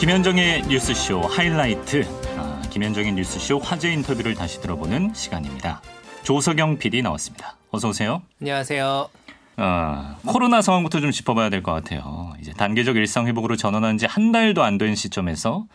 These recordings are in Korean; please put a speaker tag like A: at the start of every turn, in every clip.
A: 김현정의 뉴스쇼 하이라이트. 아, 김현정의 뉴스쇼 화제 인터뷰를 다시 들어보는 시간입니다. 조석영 PD 나왔습니다. 어서 오세요.
B: 안녕하세요.
A: 아, 코로나 상황부터 좀 짚어봐야 될 것 같아요. 이제 단계적 일상 회복으로 전환한 지 한 달도 안 된 시점에서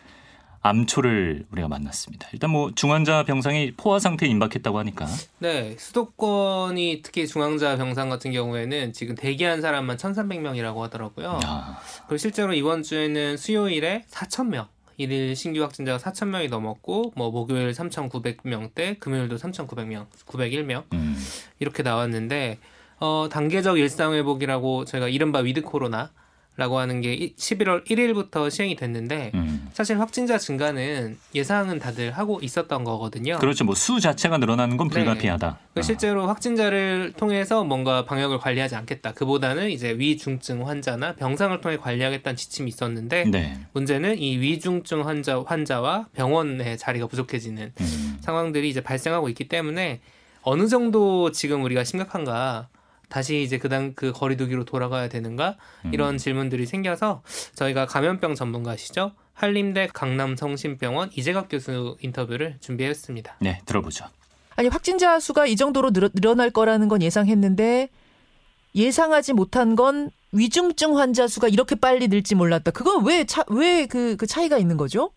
A: 암초를 우리가 만났습니다. 일단 뭐 중환자 병상이 포화 상태에 임박했다고 하니까.
B: 네, 수도권이 특히 중환자 병상 같은 경우에는 지금 대기한 사람만 1,300명이라고 하더라고요.
A: 야,
B: 그리고 실제로 이번 주에는 수요일에 4,000명. 일일 신규 확진자가 4,000명이 넘었고, 뭐, 목요일 3,900명대, 금요일도 3,900명, 901명,
A: 음,
B: 이렇게 나왔는데, 어, 단계적 일상 회복이라고 저희가 이른바 with 코로나, 라고 하는 게 11월 1일부터 시행이 됐는데,
A: 음.
B: 사실 확진자 증가는 예상은 다들 하고 있었던 거거든요.
A: 그렇죠. 뭐 수 자체가 늘어나는 건
B: 네.
A: 불가피하다.
B: 그
A: 어.
B: 실제로 확진자를 통해서 뭔가 방역을 관리하지 않겠다. 그보다는 이제 위중증 환자나 병상을 통해 관리하겠다는 지침이 있었는데
A: 네.
B: 문제는 이 위중증 환자 환자와 병원의 자리가 부족해지는
A: 음.
B: 상황들이 이제 발생하고 있기 때문에 어느 정도 지금 우리가 심각한가 다시 이제 그당 그 거리두기로 돌아가야 되는가
A: 음.
B: 이런 질문들이 생겨서 저희가 감염병 전문가시죠 한림대 강남성심병원 이재갑 교수 인터뷰를 준비했습니다.
A: 네, 들어보죠.
C: 아니 확진자 수가 이 정도로 늘, 늘어날 거라는 건 예상했는데 예상하지 못한 건 위중증 환자 수가 이렇게 빨리 늘지 몰랐다. 그건 왜왜그 그 차이가 있는 거죠?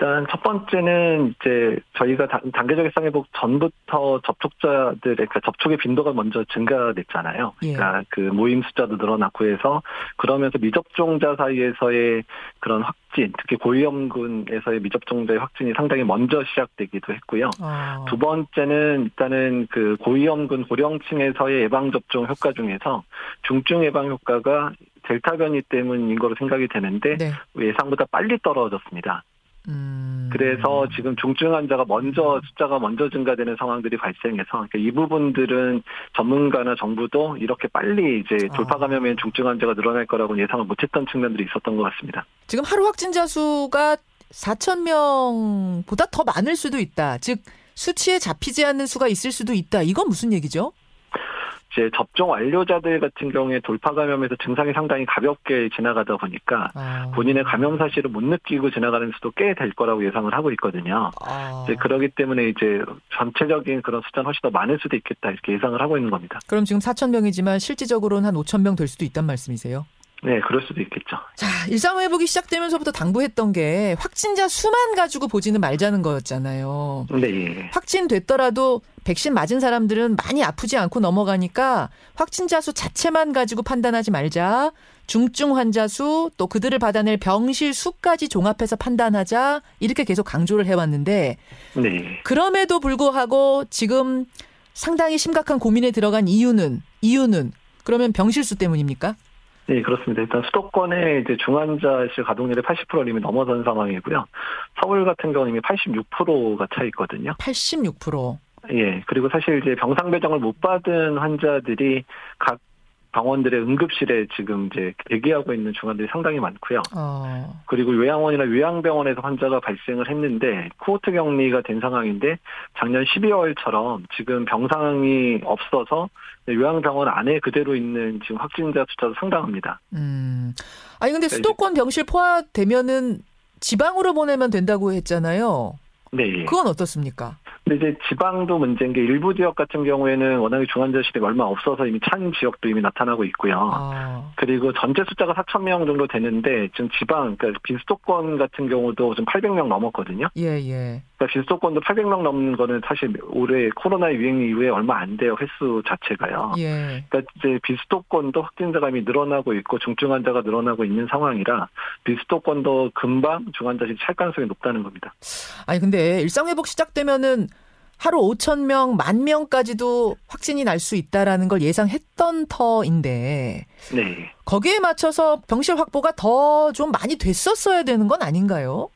D: 일단 첫 번째는 이제 저희가 단- 단계적 일상회복 전부터 접촉자들의 그러니까 접촉의 빈도가 먼저 증가됐잖아요.
C: 예.
D: 그러니까 그 모임 숫자도 늘어났고 해서 그러면서 미접종자 사이에서의 그런 확진, 특히 고위험군에서의 미접종자의 확진이 상당히 먼저 시작되기도 했고요.
C: 아,
D: 두 번째는 일단은 그 고위험군 고령층에서의 예방 접종 효과 중에서 중증 예방 효과가 델타 변이 때문인 거로 생각이 되는데
C: 네.
D: 예상보다 빨리 떨어졌습니다.
C: 음.
D: 그래서 지금 중증 환자가 먼저 숫자가 먼저 증가되는 상황들이 발생해서 그러니까 이 부분들은 전문가나 정부도 이렇게 빨리 이제 돌파
C: 아.
D: 감염엔 중증 환자가 늘어날 거라고 예상을 못했던 측면들이 있었던 것 같습니다.
C: 지금 하루 확진자 수가 4천 명보다 더 많을 수도 있다. 즉 수치에 잡히지 않는 수가 있을 수도 있다. 이건 무슨 얘기죠?
D: 이제 접종 완료자들 같은 경우에 돌파 감염에서 증상이 상당히 가볍게 지나가다 보니까
C: 아.
D: 본인의 감염 사실을 못 느끼고 지나가는 수도 꽤 될 거라고 예상을 하고 있거든요.
C: 아.
D: 이제 그러기 때문에 이제 전체적인 그런 숫자는 훨씬 더 많을 수도 있겠다 이렇게 예상을 하고 있는 겁니다.
C: 그럼 지금 4천 명이지만 실질적으로는 한 5천 명 될 수도 있단 말씀이세요?
D: 네, 그럴 수도 있겠죠.
C: 자, 일상 회복이 시작되면서부터 당부했던 게 확진자 수만 가지고 보지는 말자는 거였잖아요.
D: 네, 예.
C: 확진됐더라도 백신 맞은 사람들은 많이 아프지 않고 넘어가니까 확진자 수 자체만 가지고 판단하지 말자. 중증 환자 수, 또 그들을 받아낼 병실 수까지 종합해서 판단하자. 이렇게 계속 강조를 해왔는데,
D: 네.
C: 그럼에도 불구하고 지금 상당히 심각한 고민에 들어간 이유는, 이유는, 그러면 병실 수 때문입니까?
D: 네, 그렇습니다. 일단 수도권의 이제 중환자실 가동률이 80%를 이미 넘어선 상황이고요. 서울 같은 경우는 이미 86%가 차 있거든요.
C: 86%.
D: 예. 그리고 사실 이제 병상 배정을 못 받은 환자들이 각 병원들의 응급실에 지금 이제 대기하고 있는 중환들이 상당히 많고요.
C: 어,
D: 그리고 요양원이나 요양병원에서 환자가 발생을 했는데 코호트 격리가 된 상황인데 작년 12월처럼 지금 병상이 없어서 요양병원 안에 그대로 있는 지금 확진자 숫자도 상당합니다.
C: 음. 아니, 근데
D: 네,
C: 수도권 병실 포화되면은 지방으로 보내면 된다고 했잖아요.
D: 네. 예.
C: 그건 어떻습니까?
D: 근데 이제 지방도 문제인 게 일부 지역 같은 경우에는 워낙에 중환자실이 얼마 없어서 이미 찬 지역도 이미 나타나고 있고요.
C: 아,
D: 그리고 전체 숫자가 4천 명 정도 되는데 지금 지방 그러니까 비수도권 같은 경우도 지금 800명 넘었거든요.
C: 예, 예.
D: 그러니까 비수도권도 800명 넘는 거는 사실 올해 코로나 유행 이후에 얼마 안 돼요 횟수 자체가요.
C: 예.
D: 그러니까 이제 비수도권도 확진자가 이미 늘어나고 있고 중증 환자가 늘어나고 있는 상황이라 비수도권도 금방 중환자실이 찰 가능성이 높다는 겁니다.
C: 아니, 근데 일상 회복 시작되면은 하루 5천 명, 만 명까지도 확진이 날 수 있다라는 걸 예상했던 터인데
D: 네.
C: 거기에 맞춰서 병실 확보가 더 좀 많이 됐었어야 되는 건 아닌가요?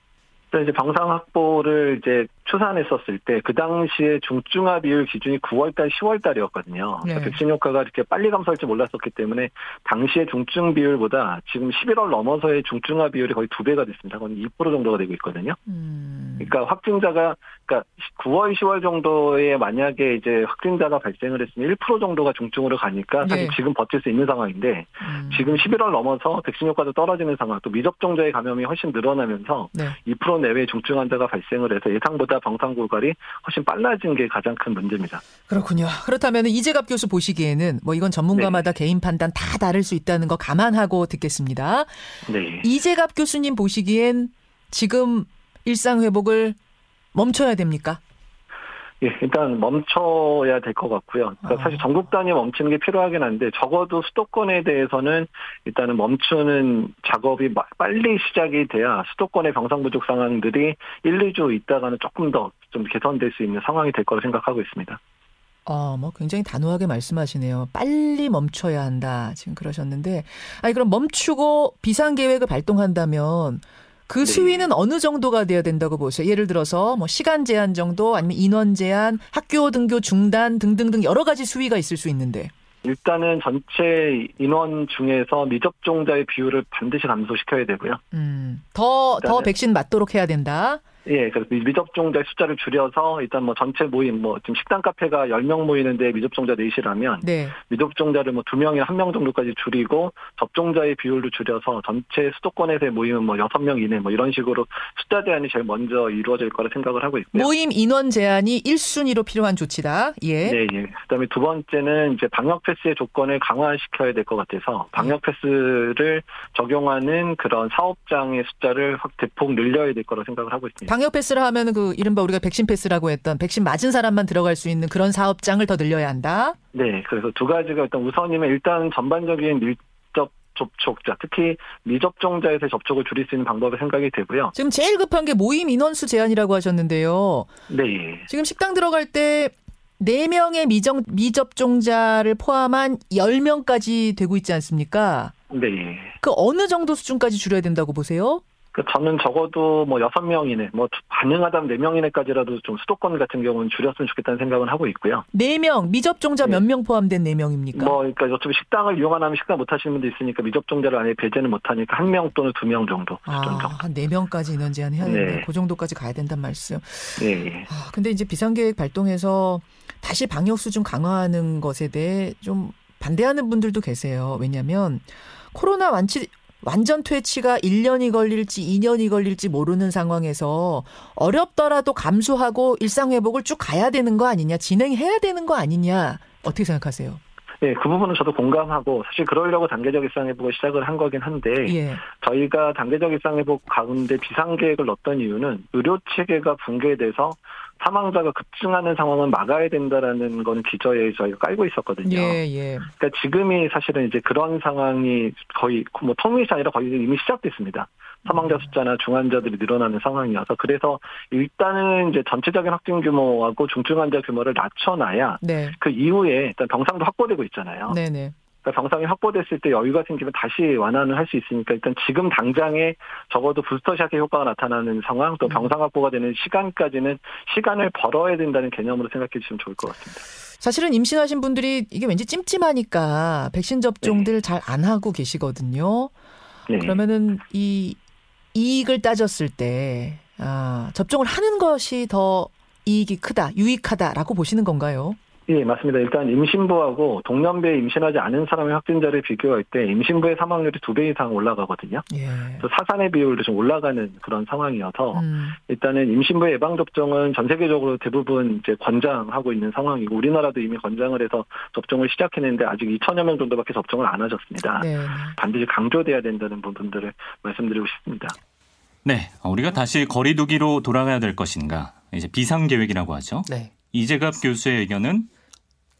D: 그래서 이제 병상 확보를 이제 추산했었을 때 그 당시에 중증화 비율 기준이 9월달, 10월달이었거든요.
C: 네.
D: 백신 효과가 이렇게 빨리 감소할지 몰랐었기 때문에 당시의 중증 비율보다 지금 11월 넘어서의 중증화 비율이 거의 두 배가 됐습니다. 거의 2% 정도가 되고 있거든요.
C: 음.
D: 그러니까 확진자가 그러니까 9월, 10월 정도에 만약에 이제 확진자가 발생을 했으면 1% 정도가 중증으로 가니까 사실
C: 네.
D: 지금 버틸 수 있는 상황인데
C: 음.
D: 지금 11월 넘어서 백신 효과도 떨어지는 상황, 또 미접종자의 감염이 훨씬 늘어나면서
C: 네.
D: 2% 내외 중증 환자가 발생을 해서 예상보다 병상 고갈이 훨씬 빨라진 게 가장 큰 문제입니다.
C: 그렇군요. 그렇다면 이재갑 교수 보시기에는 뭐 이건 전문가마다 개인 판단 다 다를 수 있다는 거 감안하고 듣겠습니다.
D: 네.
C: 이재갑 교수님 보시기엔 지금 일상 회복을 멈춰야 됩니까?
D: 예, 일단 멈춰야 될 것 같고요. 그러니까
C: 아.
D: 사실 전국 단위 멈추는 게 필요하긴 한데 적어도 수도권에 대해서는 일단은 멈추는 작업이 마- 빨리 시작이 돼야 수도권의 병상 부족 상황들이 1, 2주 있다가는 조금 더 좀 개선될 수 있는 상황이 될 거라 생각하고 있습니다.
C: 어, 뭐 굉장히 단호하게 말씀하시네요. 빨리 멈춰야 한다. 지금 그러셨는데, 아니 그럼 멈추고 비상 계획을 발동한다면 그
D: 네.
C: 수위는 어느 정도가 돼야 된다고 보세요? 예를 들어서 뭐 시간 제한 정도, 아니면 인원 제한, 학교 등교 중단 등등등 여러 가지 수위가 있을 수 있는데.
D: 일단은 전체 인원 중에서 미접종자의 비율을 반드시 감소시켜야 되고요.
C: 음, 더, 더
D: 일단은-
C: 백신 맞도록 해야 된다.
D: 예, 그래서 미- 미접종자의 숫자를 줄여서 일단 뭐 전체 모임, 뭐 지금 식당 카페가 10명 모이는데 미접종자 넷이라면
C: 네.
D: 미접종자를 뭐두 명이나 한명 정도까지 줄이고 접종자의 비율도 줄여서 전체 수도권에서의 모임은 뭐 여섯 명 이내 뭐 이런 식으로 숫자 제한이 제일 먼저 이루어질 거라 생각을 하고 있고요.
C: 모임 인원 제한이 1순위로 필요한 조치다. 예.
D: 네, 예. 그다음에 두 번째는 이제 방역 패스의 조건을 강화시켜야 될 것 같아서 방역 패스를 적용하는 그런 사업장의 숫자를 확 대폭 늘려야 될 거라 생각을 하고 있습니다.
C: 방역 패스를 하면 그 이른바 우리가 백신 패스라고 했던 백신 맞은 사람만 들어갈 수 있는 그런 사업장을 더 늘려야 한다.
D: 네, 그래서 두 가지가 일단 우선이면 일단 전반적인 밀접 접촉자, 특히 미접종자에서 접촉을 줄일 수 있는 방법이 생각이 되고요.
C: 지금 제일 급한 게 모임 인원수 제한이라고 하셨는데요.
D: 네,
C: 지금 식당 들어갈 때 4명의 미정, 미접종자를 포함한 10명까지 되고 있지 않습니까?
D: 네.
C: 그 어느 정도 수준까지 줄여야 된다고 보세요?
D: 그 저는 적어도 뭐 여섯 명 이내, 뭐 가능하다면 네 명 이내까지라도 좀 수도권 같은 경우는 줄였으면 좋겠다는 생각은 하고 있고요.
C: 4명, 미접종자
D: 네.
C: 몇명 포함된 4명입니까?
D: 뭐 그러니까 어차피 식당을 이용하면 식당 못 하시는 분도 있으니까 미접종자를 아예 배제는 못 하니까 한 명 또는 두 명 정도.
C: 아, 한 4명까지 인원 제한 해야 되는데
D: 네.
C: 그 정도까지 가야 된단 말씀.
D: 네, 예.
C: 아, 근데 이제 비상계획 발동해서 다시 방역 수준 강화하는 것에 대해 좀 반대하는 분들도 계세요. 왜냐하면 코로나 완치 완전 퇴치가 1년이 걸릴지 2년이 걸릴지 모르는 상황에서 어렵더라도 감수하고 일상 회복을 쭉 가야 되는 거 아니냐, 진행해야 되는 거 아니냐. 어떻게 생각하세요?
D: 예, 그 부분은 저도 공감하고 사실 그러려고 단계적 일상회복을 시작을 한 거긴 한데
C: 예.
D: 저희가 단계적 일상회복 가운데 비상계획을 넣었던 이유는 의료 체계가 붕괴돼서 사망자가 급증하는 상황은 막아야 된다라는 건 기저에 저희가 깔고 있었거든요.
C: 예, 예.
D: 그러니까 지금이 사실은 이제 그런 상황이 거의 뭐 통일이 아니라 거의 이미 시작됐습니다. 사망자 숫자나 중환자들이 늘어나는 상황이어서 그래서 일단은 이제 전체적인 확진 규모하고 중증 환자 규모를 낮춰놔야
C: 네.
D: 그 이후에 일단 병상도 확보되고 있잖아요.
C: 네, 네.
D: 그러니까 병상이 확보됐을 때 여유가 생기면 다시 완화는 할 수 있으니까 일단 지금 당장에 적어도 부스터샷의 효과가 나타나는 상황 또 병상 확보가 되는 시간까지는 시간을 벌어야 된다는 개념으로 생각해 주시면 좋을 것 같습니다.
C: 사실은 임신하신 분들이 이게 왠지 찜찜하니까 백신 접종들 잘안 하고 계시거든요.
D: 네.
C: 그러면은 이 이익을 따졌을 때 아, 접종을 하는 것이 더 이익이 크다, 유익하다라고 보시는 건가요?
D: 예, 맞습니다. 일단 임신부하고 동년배에 임신하지 않은 사람의 확진자를 비교할 때 임신부의 사망률이 두 배 이상 올라가거든요.
C: 예.
D: 사산의 비율도 좀 올라가는 그런 상황이어서
C: 음,
D: 일단은 임신부 예방 접종은 전 세계적으로 대부분 이제 권장하고 있는 상황이고 우리나라도 이미 권장을 해서 접종을 시작했는데 아직 2천여 명 정도밖에 접종을 안 하셨습니다.
C: 네. 네.
D: 반드시 강조돼야 된다는 부분들을 말씀드리고 싶습니다.
A: 네, 우리가 다시 거리두기로 돌아가야 될 것인가? 이제 비상 계획이라고 하죠.
B: 네.
A: 이재갑 교수의 의견은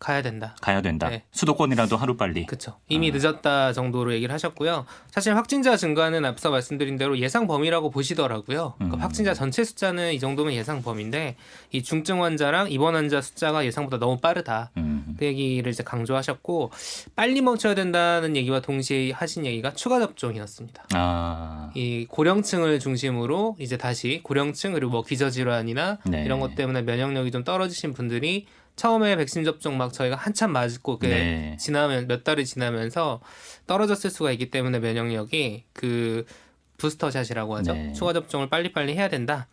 B: 가야 된다.
A: 가야 된다.
B: 네.
A: 수도권이라도 하루 빨리.
B: 그렇죠. 이미
A: 아.
B: 늦었다 정도로 얘기를 하셨고요. 사실 확진자 증가는 앞서 말씀드린 대로 예상 범위라고 보시더라고요. 그러니까
A: 음.
B: 확진자 전체 숫자는 이 정도면 예상 범위인데 이 중증 환자랑 입원 환자 숫자가 예상보다 너무 빠르다.
A: 음.
B: 그 얘기를 이제 강조하셨고 빨리 멈춰야 된다는 얘기와 동시에 하신 얘기가 추가 접종이었습니다.
A: 아,
B: 이 고령층을 중심으로 이제 다시 고령층 그리고 뭐 기저질환이나
A: 네.
B: 이런 것 때문에 면역력이 좀 떨어지신 분들이 처음에 백신 접종 막 저희가 한참 맞고 그
A: 네.
B: 지나면 몇 달이 지나면서 떨어졌을 수가 있기 때문에 면역력이 그 부스터샷이라고 하죠.
A: 네.
B: 추가 접종을 빨리빨리 해야 된다.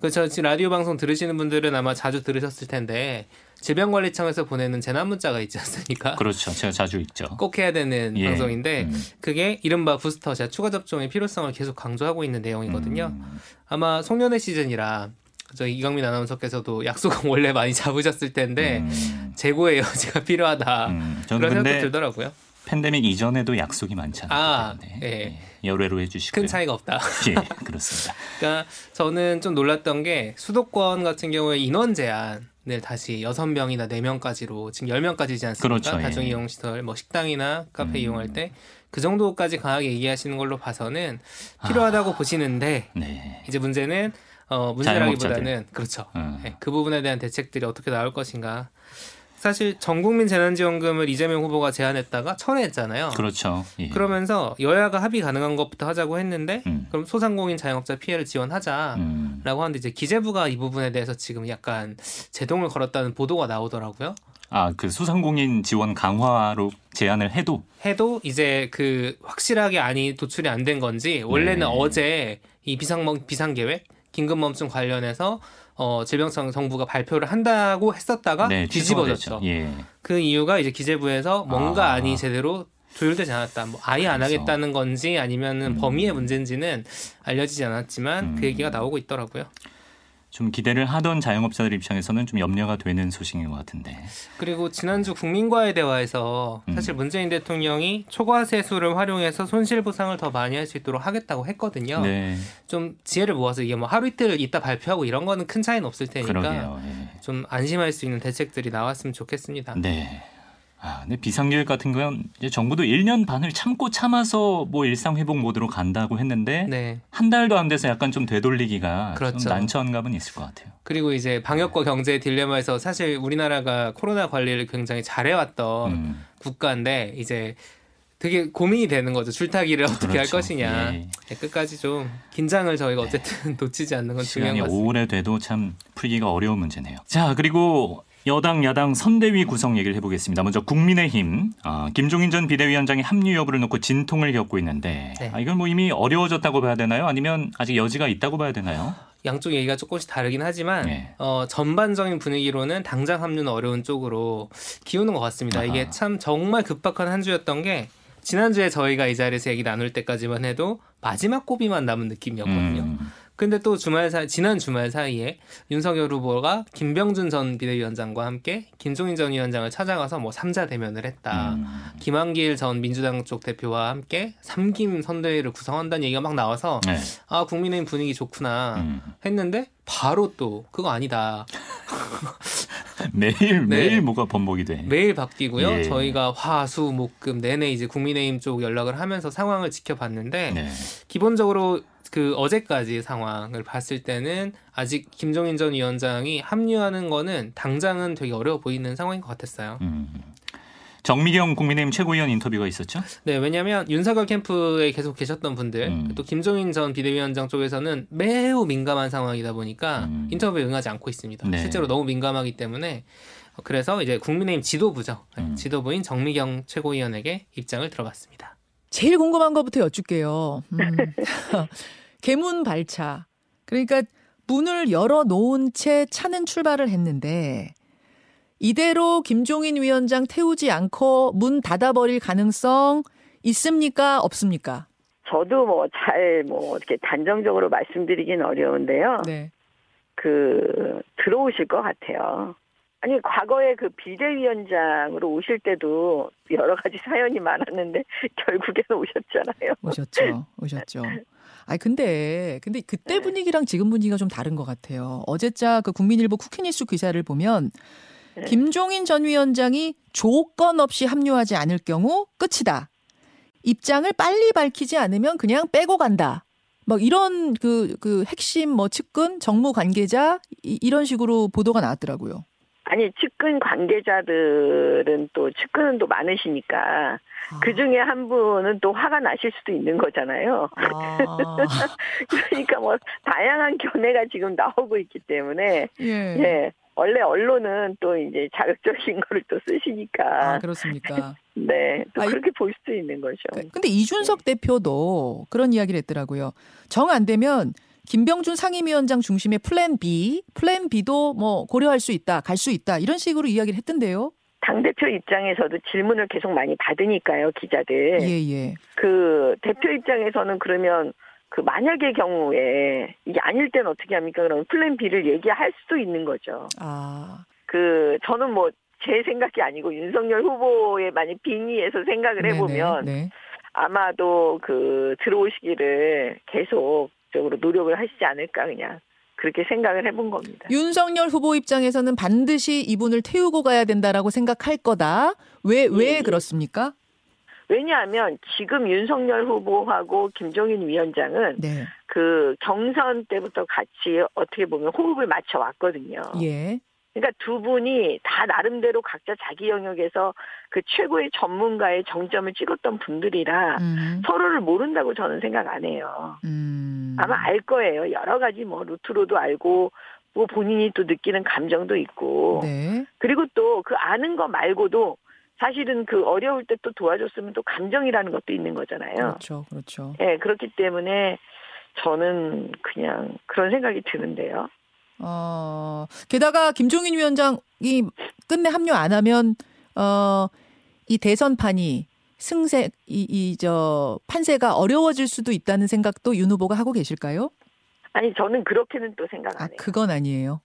B: 그저 지금 라디오 방송 들으시는 분들은 아마 자주 들으셨을 텐데 질병관리청에서 보내는 재난 문자가 있지 않습니까?
A: 그렇죠. 제가 자주 읽죠.
B: 꼭 해야 되는
A: 예.
B: 방송인데
A: 음.
B: 그게 이른바 부스터샷 추가 접종의 필요성을 계속 강조하고 있는 내용이거든요.
A: 음.
B: 아마 송년회 시즌이라 저희 이광민 아나운서께서도 약속은 원래 많이 잡으셨을 텐데
A: 음.
B: 재고의 여지가 필요하다.
A: 음.
B: 그런 생각도 들더라고요.
A: 팬데믹 이전에도 약속이 않기
B: 아, 예.
A: 예. 열애로 해주시고요.
B: 큰 차이가 없다.
A: 예, 그렇습니다.
B: 그러니까 저는 좀 놀랐던 게 수도권 같은 경우에 인원 제한을 다시 6명이나 4명까지로 지금 10명까지지 않습니까?
A: 그렇죠, 예.
B: 다중 이용 시설, 뭐 식당이나 카페
A: 음.
B: 이용할 때 그 정도까지 강하게 얘기하시는 걸로 봐서는 필요하다고
A: 아.
B: 보시는데
A: 네.
B: 이제 문제는 어, 문제라기보다는 그렇죠.
A: 음.
B: 네, 그 부분에 대한 대책들이 어떻게 나올 것인가. 사실 전국민 재난지원금을 이재명 후보가 제안했다가 철회했잖아요.
A: 그렇죠. 예.
B: 그러면서 여야가 합의 가능한 것부터 하자고 했는데
A: 음.
B: 그럼 소상공인 자영업자 피해를 지원하자라고
A: 음.
B: 하는데 이제 기재부가 이 부분에 대해서 지금 약간 제동을 걸었다는 보도가 나오더라고요.
A: 아, 그 소상공인 지원 강화로 제안을 해도
B: 해도 이제 그 확실하게 안이 도출이 안 된 건지 원래는
A: 네.
B: 어제 이 비상멈 비상 계획 긴급멈춤 관련해서 어 질병청 정부가 발표를 한다고 했었다가
A: 네,
B: 뒤집어졌죠.
A: 예.
B: 그 이유가 이제 기재부에서 뭔가
A: 아.
B: 안이 제대로 조율되지 않았다. 뭐 아예 안
A: 그래서.
B: 하겠다는 건지 아니면은
A: 음.
B: 범위의 문제인지는 알려지지 않았지만
A: 음.
B: 그 얘기가 나오고 있더라고요.
A: 좀 기대를 하던 자영업자들 입장에서는 좀 염려가 되는 소식인 것 같은데.
B: 그리고 지난주 국민과의 대화에서
A: 음.
B: 사실 문재인 대통령이 초과 세수를 활용해서 손실 보상을 더 많이 할 수 있도록 하겠다고 했거든요.
A: 네.
B: 좀 지혜를 모아서 이게 뭐 하루 이틀 있다 발표하고 이런 거는 큰 차이는 없을 테니까
A: 그러게요. 예.
B: 좀 안심할 수 있는 대책들이 나왔으면 좋겠습니다.
A: 네. 아, 근데 비상계획 같은 건 이제 정부도 1년 반을 참고 참아서 뭐 일상 회복 모드로 간다고 했는데
B: 네.
A: 한 달도 안 돼서 약간 좀 되돌리기가
B: 그렇죠.
A: 좀 난처한 감은 있을 것 같아요.
B: 그리고 이제 방역과 경제의 딜레마에서 사실 우리나라가 코로나 관리를 굉장히 잘해왔던
A: 음,
B: 국가인데 이제 되게 고민이 되는 거죠. 줄타기를 어떻게 할
A: 그렇죠.
B: 것이냐.
A: 예.
B: 네, 끝까지 좀 긴장을 저희가 어쨌든 놓치지 않는 건 중요한 것 같습니다.
A: 오래돼도 참 풀기가 어려운 문제네요. 자 그리고 여당 야당 선대위 구성 얘기를 해보겠습니다. 먼저 국민의힘 아, 김종인 전 비대위원장의 합류 여부를 놓고 진통을 겪고 있는데
B: 네.
A: 아, 이건 뭐 이미 어려워졌다고 봐야 되나요? 아니면 아직 여지가 있다고 봐야 되나요?
B: 양쪽 얘기가 조금씩 다르긴 하지만
A: 네.
B: 어, 전반적인 분위기로는 당장 합류는 어려운 쪽으로 기우는 것 같습니다. 이게
A: 아하.
B: 참 정말 급박한 한 주였던 게 지난주에 저희가 이 자리에서 얘기 나눌 때까지만 해도 마지막 고비만 남은 느낌이었거든요.
A: 음,
B: 근데 또 주말 사 지난 주말 사이에 윤석열 후보가 김병준 전 비대위원장과 함께 김종인 전 위원장을 찾아가서 뭐 삼자 대면을 했다.
A: 음,
B: 김한길 전 민주당 쪽 대표와 함께 삼김 선대위를 구성한다는 얘기가 막 나와서
A: 네.
B: 아 국민의힘 분위기 좋구나
A: 음.
B: 했는데 바로 또 그거 아니다
A: 매일
B: 네.
A: 매일 뭐가 번복이 돼.
B: 매일 바뀌고요
A: 예.
B: 저희가 화수목금 내내 이제 국민의힘 쪽 연락을 하면서 상황을 지켜봤는데
A: 네.
B: 기본적으로 그 어제까지 상황을 봤을 때는 아직 김종인 전 위원장이 합류하는 거는 당장은 되게 어려워 보이는 상황인 것 같았어요.
A: 음. 정미경 국민의힘 최고위원 인터뷰가 있었죠?
B: 네, 왜냐하면 윤석열 캠프에 계속 계셨던 분들,
A: 음.
B: 또 김종인 전 비대위원장 쪽에서는 매우 민감한 상황이다 보니까
A: 음.
B: 인터뷰에 응하지 않고 있습니다.
A: 네.
B: 실제로 너무 민감하기 때문에 그래서 이제 국민의힘 지도부죠. 네,
A: 음.
B: 지도부인 정미경 최고위원에게 입장을 들어봤습니다.
C: 제일 궁금한 것부터 여쭙게요. 음. 개문 발차. 그러니까 문을 열어 놓은 채 차는 출발을 했는데 이대로 김종인 위원장 태우지 않고 문 닫아버릴 가능성 있습니까? 없습니까?
E: 저도 뭐 잘뭐 이렇게 단정적으로 말씀드리긴 어려운데요.
C: 네.
E: 그 들어오실 것 같아요. 아니 과거에 그 비대위원장으로 오실 때도 여러 가지 사연이 많았는데 결국에는 오셨잖아요.
C: 오셨죠. 오셨죠. 아니 근데 근데 그때 분위기랑 지금 분위기가 좀 다른 것 같아요. 어제자 그 국민일보 쿠키뉴스 기사를 보면
E: 네.
C: 김종인 전 위원장이 조건 없이 합류하지 않을 경우 끝이다. 입장을 빨리 밝히지 않으면 그냥 빼고 간다. 막 이런 그, 그 핵심 뭐 측근, 정무 관계자 이, 이런 식으로 보도가 나왔더라고요.
E: 아니 측근 관계자들은 또 측근은 또 많으시니까 그 중에 한 분은 또 화가 나실 수도 있는 거잖아요.
C: 아,
E: 그러니까 뭐 다양한 견해가 지금 나오고 있기 때문에
C: 예.
E: 예 원래 언론은 또 이제 자극적인 거를 또 쓰시니까
C: 아, 그렇습니까?
E: 네 또
C: 아, 이-
E: 그렇게 볼 수도 있는 거죠.
C: 그- 근데 이준석 대표도 그런 이야기를 했더라고요. 정 안 되면 김병준 상임위원장 중심의 plan B, plan B도 뭐 고려할 수 있다, 갈 수 있다 이런 식으로 이야기를 했던데요.
E: 당 대표 입장에서도 질문을 계속 많이 받으니까요 기자들.
C: 예, 예.
E: 그 대표 입장에서는 그러면 그 만약의 경우에 이게 아닐 때는 어떻게 합니까? 그러면 plan B를 얘기할 수도 있는 거죠.
C: 아,
E: 그 저는 뭐 제 생각이 아니고 윤석열 후보의 많이 빙의해서 생각을
C: 네네,
E: 해보면
C: 네.
E: 아마도 그 들어오시기를 계속 적으로 노력을 하시지 않을까 그냥 그렇게 생각을 해본 겁니다.
C: 윤석열 후보 입장에서는 반드시 이분을 태우고 가야 된다라고 생각할 거다. 왜, 왜
E: 예, 예.
C: 그렇습니까?
E: 왜냐하면 지금 윤석열 후보하고 김종인 위원장은
C: 네.
E: 그 경선 때부터 같이 어떻게 보면 호흡을 맞춰 왔거든요.
C: 예.
E: 그러니까 두 분이 다 나름대로 각자 자기 영역에서 그 최고의 전문가의 정점을 찍었던 분들이라
C: 음.
E: 서로를 모른다고 저는 생각 안 해요.
C: 음.
E: 아마 알 거예요. 여러 가지 뭐 루트로도 알고 뭐 본인이 또 느끼는 감정도 있고
C: 네.
E: 그리고 또 그 아는 거 말고도 사실은 그 어려울 때 또 도와줬으면 또 감정이라는 것도 있는 거잖아요.
C: 그렇죠. 그렇죠.
E: 예, 그렇기 때문에 저는 그냥 그런 생각이 드는데요.
C: 어, 게다가 김종인 위원장이 끝내 합류 안 하면 어, 이 대선판이 승세 이저 판세가 어려워질 수도 있다는 생각도 윤 후보가 하고 계실까요?
E: 아니 저는 그렇게는 또 생각
C: 아,
E: 안 해요.
C: 그건 아니에요.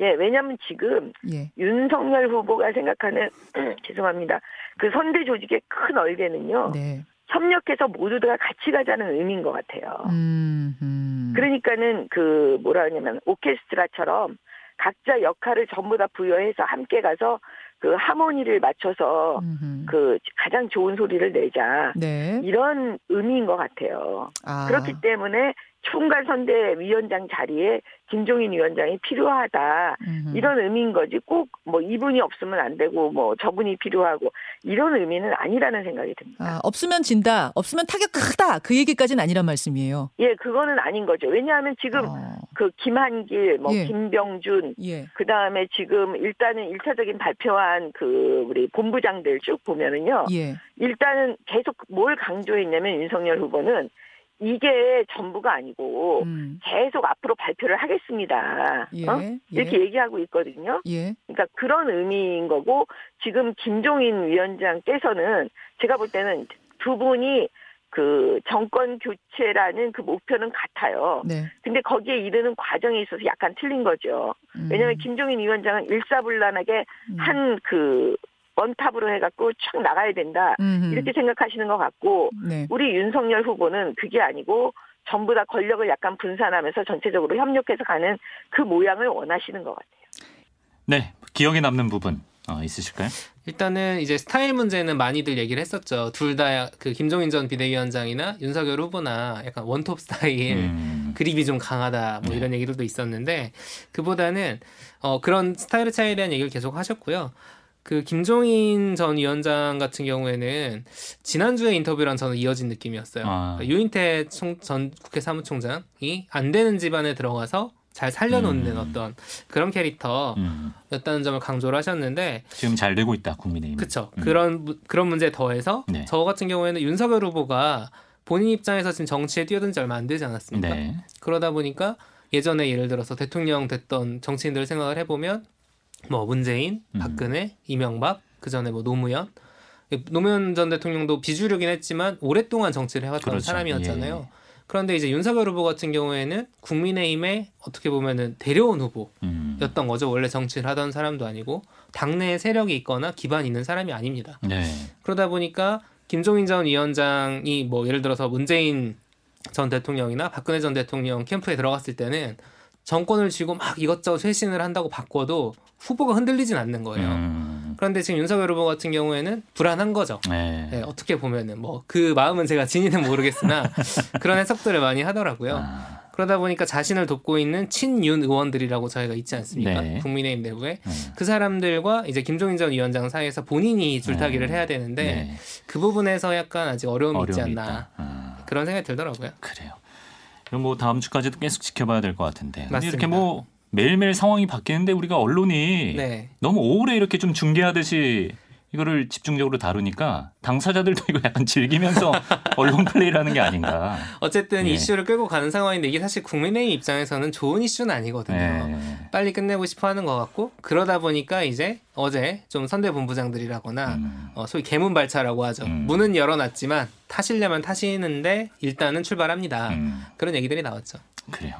E: 예, 왜냐하면 지금
C: 예.
E: 윤석열 후보가 생각하는 죄송합니다. 그 선대 조직의 큰 얼개는요.
C: 네.
E: 협력해서 모두 다 같이 가자는 의미인 것 같아요.
C: 음. 음.
E: 그러니까는 그 뭐라 하냐면 오케스트라처럼 각자 역할을 전부 다 부여해서 함께 가서 그 하모니를 맞춰서
C: 음흠.
E: 그 가장 좋은 소리를 내자
C: 네.
E: 이런 의미인 것 같아요.
C: 아.
E: 그렇기 때문에 총괄 선대 위원장 자리에 김종인 위원장이 필요하다
C: 음흠.
E: 이런 의미인 거지 꼭 뭐 이분이 없으면 안 되고 뭐 저분이 필요하고 이런 의미는 아니라는 생각이 듭니다.
C: 아, 없으면 진다. 없으면 타격 크다. 그 얘기까지는 아니란 말씀이에요.
E: 예, 그거는 아닌 거죠. 왜냐하면 지금
C: 어,
E: 그 김한길, 뭐
C: 예.
E: 김병준,
C: 예.
E: 그 다음에 지금 일단은 일차적인 발표한 그 우리 본부장들 쭉 보면은요.
C: 예.
E: 일단은 계속 뭘 강조했냐면 윤석열 후보는 이게 전부가 아니고
C: 음.
E: 계속 앞으로 발표를 하겠습니다.
C: 예.
E: 어?
C: 예.
E: 이렇게 얘기하고 있거든요.
C: 예.
E: 그러니까 그런 의미인 거고 지금 김종인 위원장께서는 제가 볼 때는 두 분이 그 정권 교체라는 그 목표는 같아요.
C: 네.
E: 근데 거기에 이르는 과정에 있어서 약간 틀린 거죠.
C: 음.
E: 왜냐하면 김종인 위원장은 일사불란하게
C: 음.
E: 한그 원탑으로 해갖고 촥 나가야 된다
C: 음흠.
E: 이렇게 생각하시는 것 같고
C: 네.
E: 우리 윤석열 후보는 그게 아니고 전부 다 권력을 약간 분산하면서 전체적으로 협력해서 가는 그 모양을 원하시는 것 같아요.
A: 네, 기억에 남는 부분 어, 있으실까요?
B: 일단은 이제 스타일 문제는 많이들 얘기를 했었죠. 둘 다 그 김종인 전 비대위원장이나 윤석열 후보나 약간 원톱 스타일
A: 음,
B: 그립이 좀 강하다 뭐
A: 네.
B: 이런 얘기들도 있었는데 그보다는 어 그런 스타일의 차이에 대한 얘기를 계속 하셨고요. 그 김종인 전 위원장 같은 경우에는 지난주에 인터뷰랑 저는 이어진 느낌이었어요.
A: 아.
B: 그러니까 유인태 총, 전 국회 사무총장이 안 되는 집안에 들어가서 잘 살려놓는
A: 음.
B: 어떤 그런 캐릭터였다는
A: 음,
B: 점을 강조를 하셨는데
A: 지금 잘 되고 있다 국민의힘.
B: 그쵸.
A: 음.
B: 그런, 무- 그런 문제에 더해서
A: 네.
B: 저 같은 경우에는 윤석열 후보가 본인 입장에서 지금 정치에 뛰어든 지 얼마 안 되지 않았습니까?
A: 네.
B: 그러다 보니까 예전에 예를 들어서 대통령 됐던 정치인들 생각을 해보면 뭐 문재인,
A: 음.
B: 박근혜, 이명박, 그 전에 뭐 노무현, 노무현 전 대통령도 비주류긴 했지만 오랫동안 정치를 해왔던
A: 그렇죠.
B: 사람이었잖아요.
A: 예.
B: 그런데 이제 윤석열 후보 같은 경우에는 국민의힘에 어떻게 보면은 데려온 후보.
A: 음.
B: 였던 거죠. 원래 정치를 하던 사람도 아니고 당내에 세력이 있거나 기반이 있는 사람이 아닙니다.
A: 네.
B: 그러다 보니까 김종인 전 위원장이 뭐 예를 들어서 문재인 전 대통령이나 박근혜 전 대통령 캠프에 들어갔을 때는 정권을 쥐고 막 이것저것 쇄신을 한다고 바꿔도 후보가 흔들리진 않는 거예요.
A: 음.
B: 그런데 지금 윤석열 후보 같은 경우에는 불안한 거죠.
A: 네.
B: 네, 어떻게 보면은 뭐 그 마음은 제가 진히는 모르겠으나 그런 해석들을 많이 하더라고요.
A: 아,
B: 그러다 보니까 자신을 돕고 있는 친윤 의원들이라고 저희가 있지 않습니까?
A: 네.
B: 국민의힘 내부에
A: 네.
B: 그 사람들과 이제 김종인 전 위원장 사이에서 본인이 줄타기를
A: 네.
B: 해야 되는데
A: 네.
B: 그 부분에서 약간 아직 어려움이 있지
A: 어려움이
B: 않나.
A: 아,
B: 그런 생각이 들더라고요.
A: 그래요. 그럼 뭐 다음 주까지도 계속 지켜봐야 될 것 같은데.
B: 맞습니다.
A: 이렇게 뭐 매일매일 상황이 바뀌는데 우리가 언론이
B: 네.
A: 너무 오래 이렇게 좀 중계하듯이 이거를 집중적으로 다루니까 당사자들도 이거 약간 즐기면서 언론 플레이를 하는 게 아닌가.
B: 어쨌든
A: 예.
B: 이슈를 끌고 가는 상황인데 이게 사실 국민의힘 입장에서는 좋은 이슈는 아니거든요.
A: 네.
B: 빨리 끝내고 싶어 하는 것 같고 그러다 보니까 이제 어제 좀 선대 본부장들이라거나
A: 음.
B: 어, 소위 개문 발차라고 하죠.
A: 음.
B: 문은 열어놨지만 타시려면 타시는데 일단은 출발합니다.
A: 음.
B: 그런 얘기들이 나왔죠.
A: 그래요.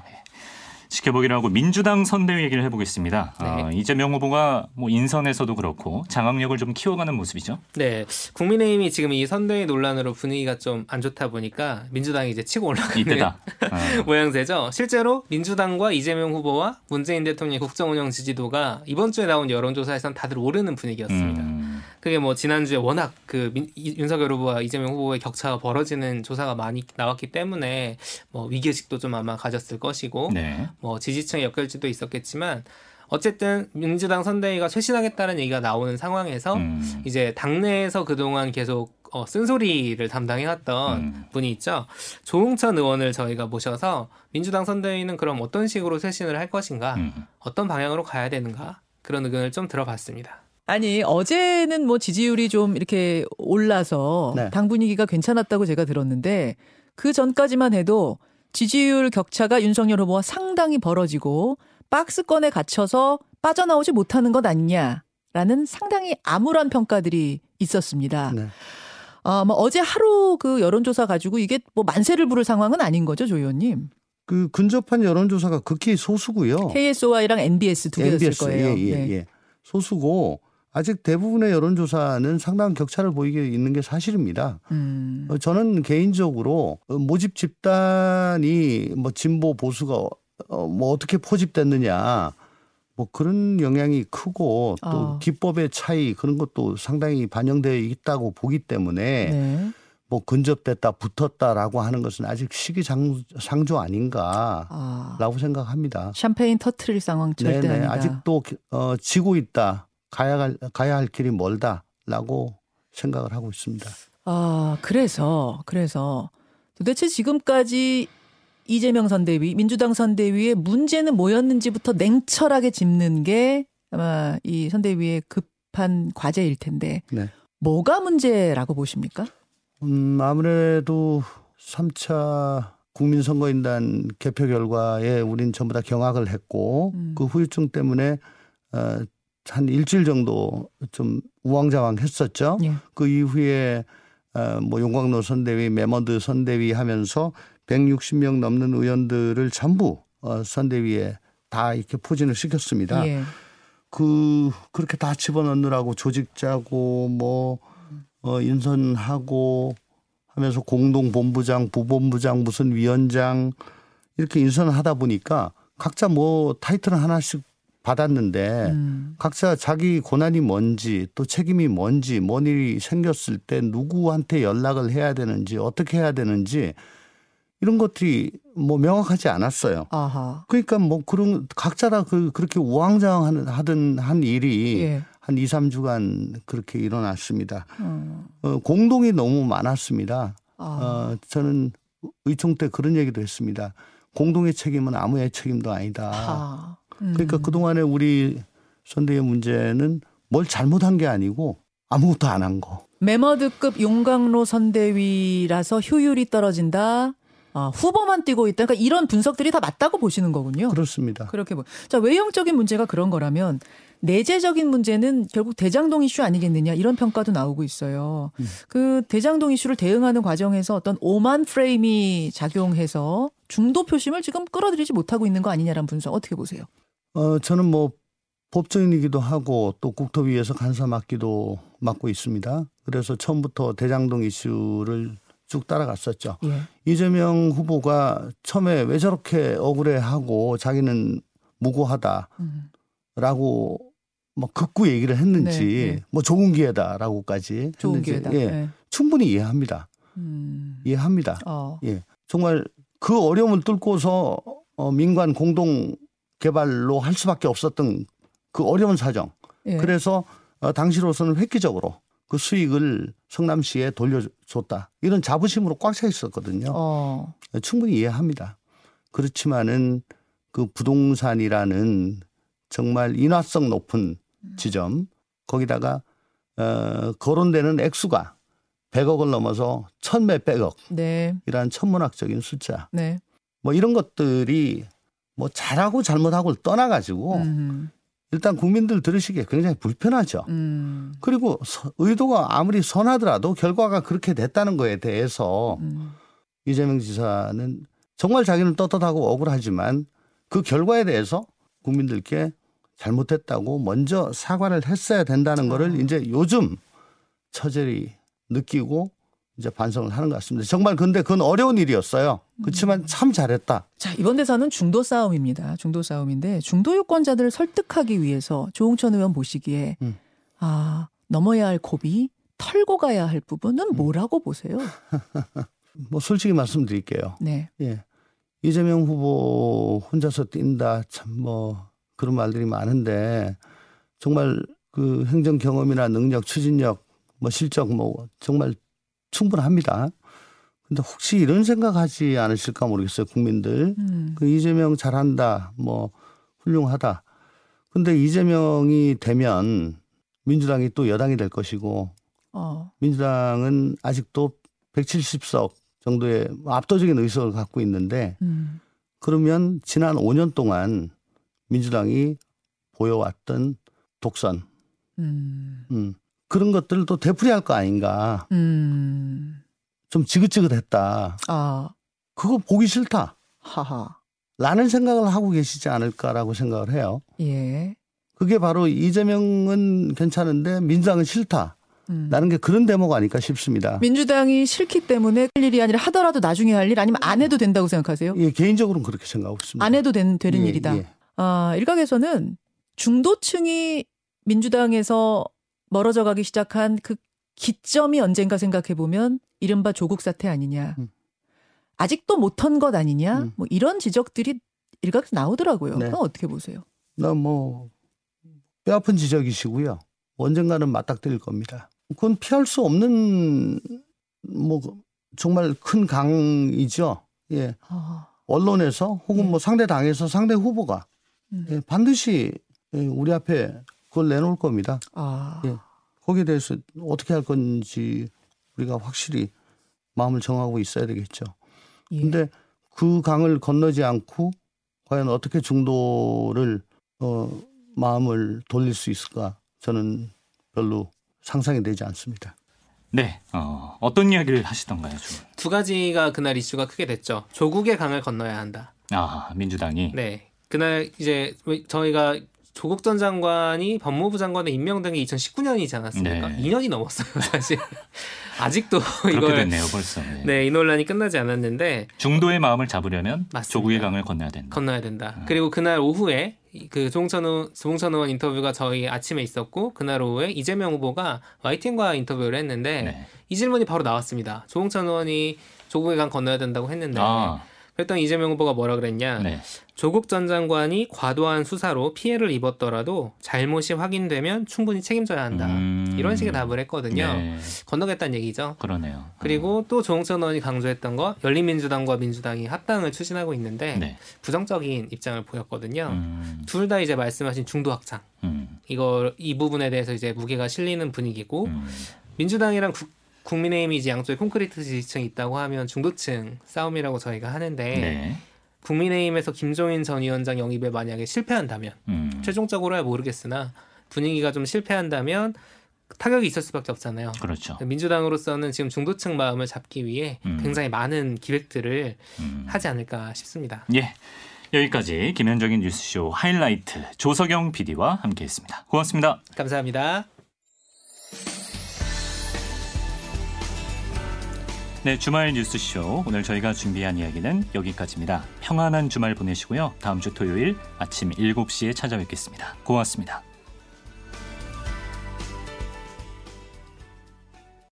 A: 예. 지켜보기로 하고 민주당 선대위 얘기를 해보겠습니다.
B: 네.
A: 어, 이재명 후보가 뭐 인선에서도 그렇고 장악력을 좀 키워가는 모습이죠.
B: 네, 국민의힘이 지금 이 선대위 논란으로 분위기가 좀 안 좋다 보니까 민주당이 이제 치고 올라가는
A: 이때다. 어.
B: 모양새죠. 실제로 민주당과 이재명 후보와 문재인 대통령의 국정운영 지지도가 이번 주에 나온 여론조사에선 다들 오르는 분위기였습니다.
A: 음.
B: 그게 뭐 지난주에 워낙 그 민- 이- 윤석열 후보와 이재명 후보의 격차가 벌어지는 조사가 많이 나왔기 때문에 뭐 위기의식도 좀 아마 가졌을 것이고
A: 네.
B: 뭐 지지층의 역결지도 있었겠지만 어쨌든 민주당 선대위가 쇄신하겠다는 얘기가 나오는 상황에서
A: 음.
B: 이제 당내에서 그동안 계속 어, 쓴소리를 담당해왔던
A: 음.
B: 분이 있죠. 조응천 의원을 저희가 모셔서 민주당 선대위는 그럼 어떤 식으로 쇄신을 할 것인가,
A: 음.
B: 어떤 방향으로 가야 되는가 그런 의견을 좀 들어봤습니다.
C: 아니 어제는 뭐 지지율이 좀 이렇게 올라서
F: 네.
C: 당 분위기가 괜찮았다고 제가 들었는데 그 전까지만 해도 지지율 격차가 윤석열 후보와 상당히 벌어지고 박스권에 갇혀서 빠져나오지 못하는 것 아니냐라는 상당히 암울한 평가들이 있었습니다.
F: 네.
C: 아, 뭐 어제 하루 그 여론조사 가지고 이게 뭐 만세를 부를 상황은 아닌 거죠, 조 의원님?
F: 그 근접한 여론조사가 극히 소수고요.
C: KSOI랑 NBS 두 개였을
F: MBS,
C: 거예요.
F: 예, 예,
C: 네.
F: 예. 소수고 아직 대부분의 여론조사는 상당한 격차를 보이게 있는 게 사실입니다.
C: 음.
F: 어, 저는 개인적으로 어, 모집 집단이 뭐 진보 보수가 어, 뭐 어떻게 포집됐느냐 뭐 그런 영향이 크고 또
C: 아.
F: 기법의 차이 그런 것도 상당히 반영되어 있다고 보기 때문에
C: 네.
F: 뭐 근접됐다 붙었다라고 하는 것은 아직 시기상조 아닌가라고
C: 아.
F: 생각합니다.
C: 샴페인 터트릴 상황 절대
F: 네네
C: 아니다.
F: 아직도 어, 지고 있다 가야 할 가야 할 길이 멀다라고 생각을 하고 있습니다.
C: 아, 그래서, 그래서 도대체 지금까지 이재명 선대위, 민주당 선대위의 문제는 뭐였는지부터 냉철하게 짚는 게 아마 이 선대위의 급한 과제일 텐데
F: 네.
C: 뭐가 문제라고 보십니까?
F: 음, 아무래도 3차 국민선거인단 개표 결과에 우린 전부 다 경악을 했고
C: 음.
F: 그 후유증 때문에 어, 한 일주일 정도 좀 우왕좌왕 했었죠.
C: 예.
F: 그 이후에 어, 뭐 용광로 선대위, 메머드 선대위 하면서 160명 넘는 의원들을 전부 어, 선대위에 다 이렇게 포진을 시켰습니다.
C: 예.
F: 그 그렇게 다 집어넣느라고 조직 짜고 뭐 어, 인선하고 하면서 공동 본부장, 부본부장, 무슨 위원장 이렇게 인선을 하다 보니까 각자 뭐 타이틀을 하나씩 받았는데
C: 음.
F: 각자 자기 고난이 뭔지 또 책임이 뭔지 뭔 일이 생겼을 때 누구한테 연락을 해야 되는지 어떻게 해야 되는지 이런 것들이 뭐 명확하지 않았어요.
C: 아하.
F: 그러니까 뭐 그런 각자 다 그 그렇게 우왕좌왕 하던 한 일이
C: 예.
F: 한 2, 3주간 그렇게 일어났습니다.
C: 어.
F: 어, 공동이 너무 많았습니다.
C: 아.
F: 어, 저는 의총 때 그런 얘기도 했습니다. 공동의 책임은 아무의 책임도 아니다.
C: 하. 음.
F: 그러니까 그동안에 우리 선대의 문제는 뭘 잘못한 게 아니고 아무것도 안 한 거.
C: 메머드급 용광로 선대위라서 효율이 떨어진다. 아, 후보만 뛰고 있다. 그러니까 이런 분석들이 다 맞다고 보시는 거군요.
F: 그렇습니다.
C: 그렇게 보. 자 외형적인 문제가 그런 거라면 내재적인 문제는 결국 대장동 이슈 아니겠느냐 이런 평가도 나오고 있어요.
F: 음.
C: 그 대장동 이슈를 대응하는 과정에서 어떤 오만 프레임이 작용해서 중도 표심을 지금 끌어들이지 못하고 있는 거 아니냐라는 분석 어떻게 보세요?
F: 어, 저는 뭐 법조인이기도 하고 또 국토위에서 간사 맡기도 맡고 있습니다. 그래서 처음부터 대장동 이슈를 쭉 따라갔었죠.
C: 예.
F: 이재명 후보가 처음에 왜 저렇게 억울해하고 자기는 무고하다라고
C: 음.
F: 뭐 극구 얘기를 했는지
C: 네, 네.
F: 뭐 좋은 기회다라고까지
C: 좋은
F: 했는지
C: 기회다.
F: 예,
C: 예.
F: 충분히 이해합니다.
C: 음.
F: 이해합니다.
C: 어.
F: 예, 정말 그 어려움을 뚫고서 어, 민관 공동 개발로 할 수밖에 없었던 그 어려운 사정.
C: 예.
F: 그래서 어, 당시로서는 획기적으로 그 수익을 성남시에 돌려줬다. 이런 자부심으로 꽉 차 있었거든요.
C: 어.
F: 충분히 이해합니다. 그렇지만은 그 부동산이라는 정말 인화성 높은 지점 거기다가 어 거론되는 액수가 100억을 넘어서 천 몇백억
C: 네.
F: 이란 천문학적인 숫자
C: 네.
F: 뭐 이런 것들이 뭐 잘하고 잘못하고를 떠나가지고
C: 음.
F: 일단 국민들 들으시기에 굉장히 불편하죠.
C: 음.
F: 그리고 서- 의도가 아무리 선하더라도 결과가 그렇게 됐다는 거에 대해서
C: 음.
F: 이재명 지사는 정말 자기는 떳떳하고 억울하지만 그 결과에 대해서 국민들께 잘못했다고 먼저 사과를 했어야 된다는 거를 이제 요즘 처절히 느끼고 이제 반성을 하는 것 같습니다. 정말 근데 그건 어려운 일이었어요. 그렇지만 참 잘했다.
C: 자, 이번 대선은 중도 싸움입니다. 중도 싸움인데 중도 유권자들을 설득하기 위해서 조홍천 의원 보시기에
F: 음.
C: 아, 넘어야 할 고비, 털고 가야 할 부분은
F: 음.
C: 뭐라고 보세요?
F: 뭐 솔직히 말씀드릴게요.
C: 네.
F: 예. 이재명 후보 혼자서 뛴다 참 뭐 그런 말들이 많은데 정말 그 행정 경험이나 능력, 추진력, 뭐 실적 뭐 정말 충분합니다. 근데 혹시 이런 생각하지 않으실까 모르겠어요, 국민들.
C: 음.
F: 그 이재명 잘한다, 뭐 훌륭하다. 근데 이재명이 되면 민주당이 또 여당이 될 것이고
C: 어.
F: 민주당은 아직도 170석 정도의 압도적인 의석을 갖고 있는데
C: 음.
F: 그러면 지난 5년 동안 민주당이 보여왔던 독선,
C: 음.
F: 음, 그런 것들을 또 되풀이할 거 아닌가.
C: 음.
F: 좀 지긋지긋했다.
C: 아,
F: 그거 보기 싫다.
C: 하하.
F: 라는 생각을 하고 계시지 않을까라고 생각을 해요.
C: 예.
F: 그게 바로 이재명은 괜찮은데 민주당은 싫다.
C: 음.
F: 라는 게 그런 대목 아닐까 싶습니다.
C: 민주당이 싫기 때문에 할 일이 아니라 하더라도 나중에 할 일 아니면 안 해도 된다고 생각하세요?
F: 예, 개인적으로는 그렇게 생각하고 있습니다.
C: 안 해도 된, 되는
F: 예,
C: 일이다.
F: 예.
C: 아, 일각에서는 중도층이 민주당에서 멀어져 가기 시작한 그 기점이 언젠가 생각해 보면 이른바 조국 사태 아니냐.
F: 음.
C: 아직도 못한 것 아니냐.
F: 음.
C: 뭐 이런 지적들이 일각에서 나오더라고요.
F: 네.
C: 어떻게 보세요?
F: 나뭐 뼈아픈 지적이시고요. 언젠가는 맞닥뜨릴 겁니다. 그건 피할 수 없는 뭐 정말 큰 강이죠. 예.
C: 아,
F: 언론에서 혹은
C: 예.
F: 뭐 상대 당에서 상대 후보가
C: 음.
F: 예, 반드시 예, 우리 앞에 그걸 내놓을 겁니다.
C: 아.
F: 예. 거기에 대해서 어떻게 할 건지 우리가 확실히 마음을 정하고 있어야 되겠죠.
C: 예.
F: 근데 그 강을 건너지 않고 과연 어떻게 중도를 어 마음을 돌릴 수 있을까 저는 별로 상상이 되지 않습니다.
A: 네. 어, 어떤 이야기를 하시던가요, 좀?
B: 두 가지가 그날 이슈가 크게 됐죠. 조국의 강을 건너야 한다.
A: 아, 민주당이.
B: 네. 그날 이제 저희가 조국 전 장관이 법무부 장관에 임명된 게 2019년이지 않았습니까?
A: 네.
B: 2년이 넘었어요, 사실. 아직도
A: 그렇게
B: 이걸
A: 됐네요, 벌써. 네.
B: 네, 이 논란이 끝나지 않았는데
A: 중도의 마음을 잡으려면
B: 맞습니다.
A: 조국의 강을 건너야 된다.
B: 건너야 된다. 그리고 그날 오후에 그 조홍천, 의- 조홍천 의원 인터뷰가 저희 아침에 있었고 그날 오후에 이재명 후보가 YTN과 인터뷰를 했는데
A: 네.
B: 이 질문이 바로 나왔습니다. 조홍천 의원이 조국의 강 건너야 된다고 했는데
A: 아,
B: 그랬더니 이재명 후보가 뭐라 그랬냐?
A: 네.
B: 조국 전 장관이 과도한 수사로 피해를 입었더라도 잘못이 확인되면 충분히 책임져야 한다.
A: 음.
B: 이런 식의 답을 했거든요.
A: 네.
B: 건너겠다는 얘기죠.
A: 그러네요.
B: 그리고 또 조홍천 의원이 강조했던 거 열린민주당과 민주당이 합당을 추진하고 있는데
A: 네.
B: 부정적인 입장을 보였거든요.
A: 음,
B: 둘다 이제 말씀하신 중도 확장
A: 음,
B: 이거 이 부분에 대해서 이제 무게가 실리는 분위기고
A: 음.
B: 민주당이랑 국, 국민의힘이 이제 양쪽에 콘크리트 지지층이 있다고 하면 중도층 싸움이라고 저희가 하는데
A: 네.
B: 국민의힘에서 김종인 전 위원장 영입에 만약에 실패한다면
A: 음.
B: 최종적으로야 모르겠으나 분위기가 좀 실패한다면 타격이 있을 수밖에 없잖아요.
A: 그렇죠.
B: 민주당으로서는 지금 중도층 마음을 잡기 위해
A: 음.
B: 굉장히 많은 기획들을
A: 음.
B: 하지 않을까 싶습니다.
A: 예. 여기까지 김현정의 뉴스쇼 하이라이트 조석영 PD와 함께했습니다. 고맙습니다.
B: 감사합니다.
A: 네, 주말 뉴스쇼 오늘 저희가 준비한 이야기는 여기까지입니다. 평안한 주말 보내시고요. 다음 주 토요일 아침 7시에 찾아뵙겠습니다. 고맙습니다.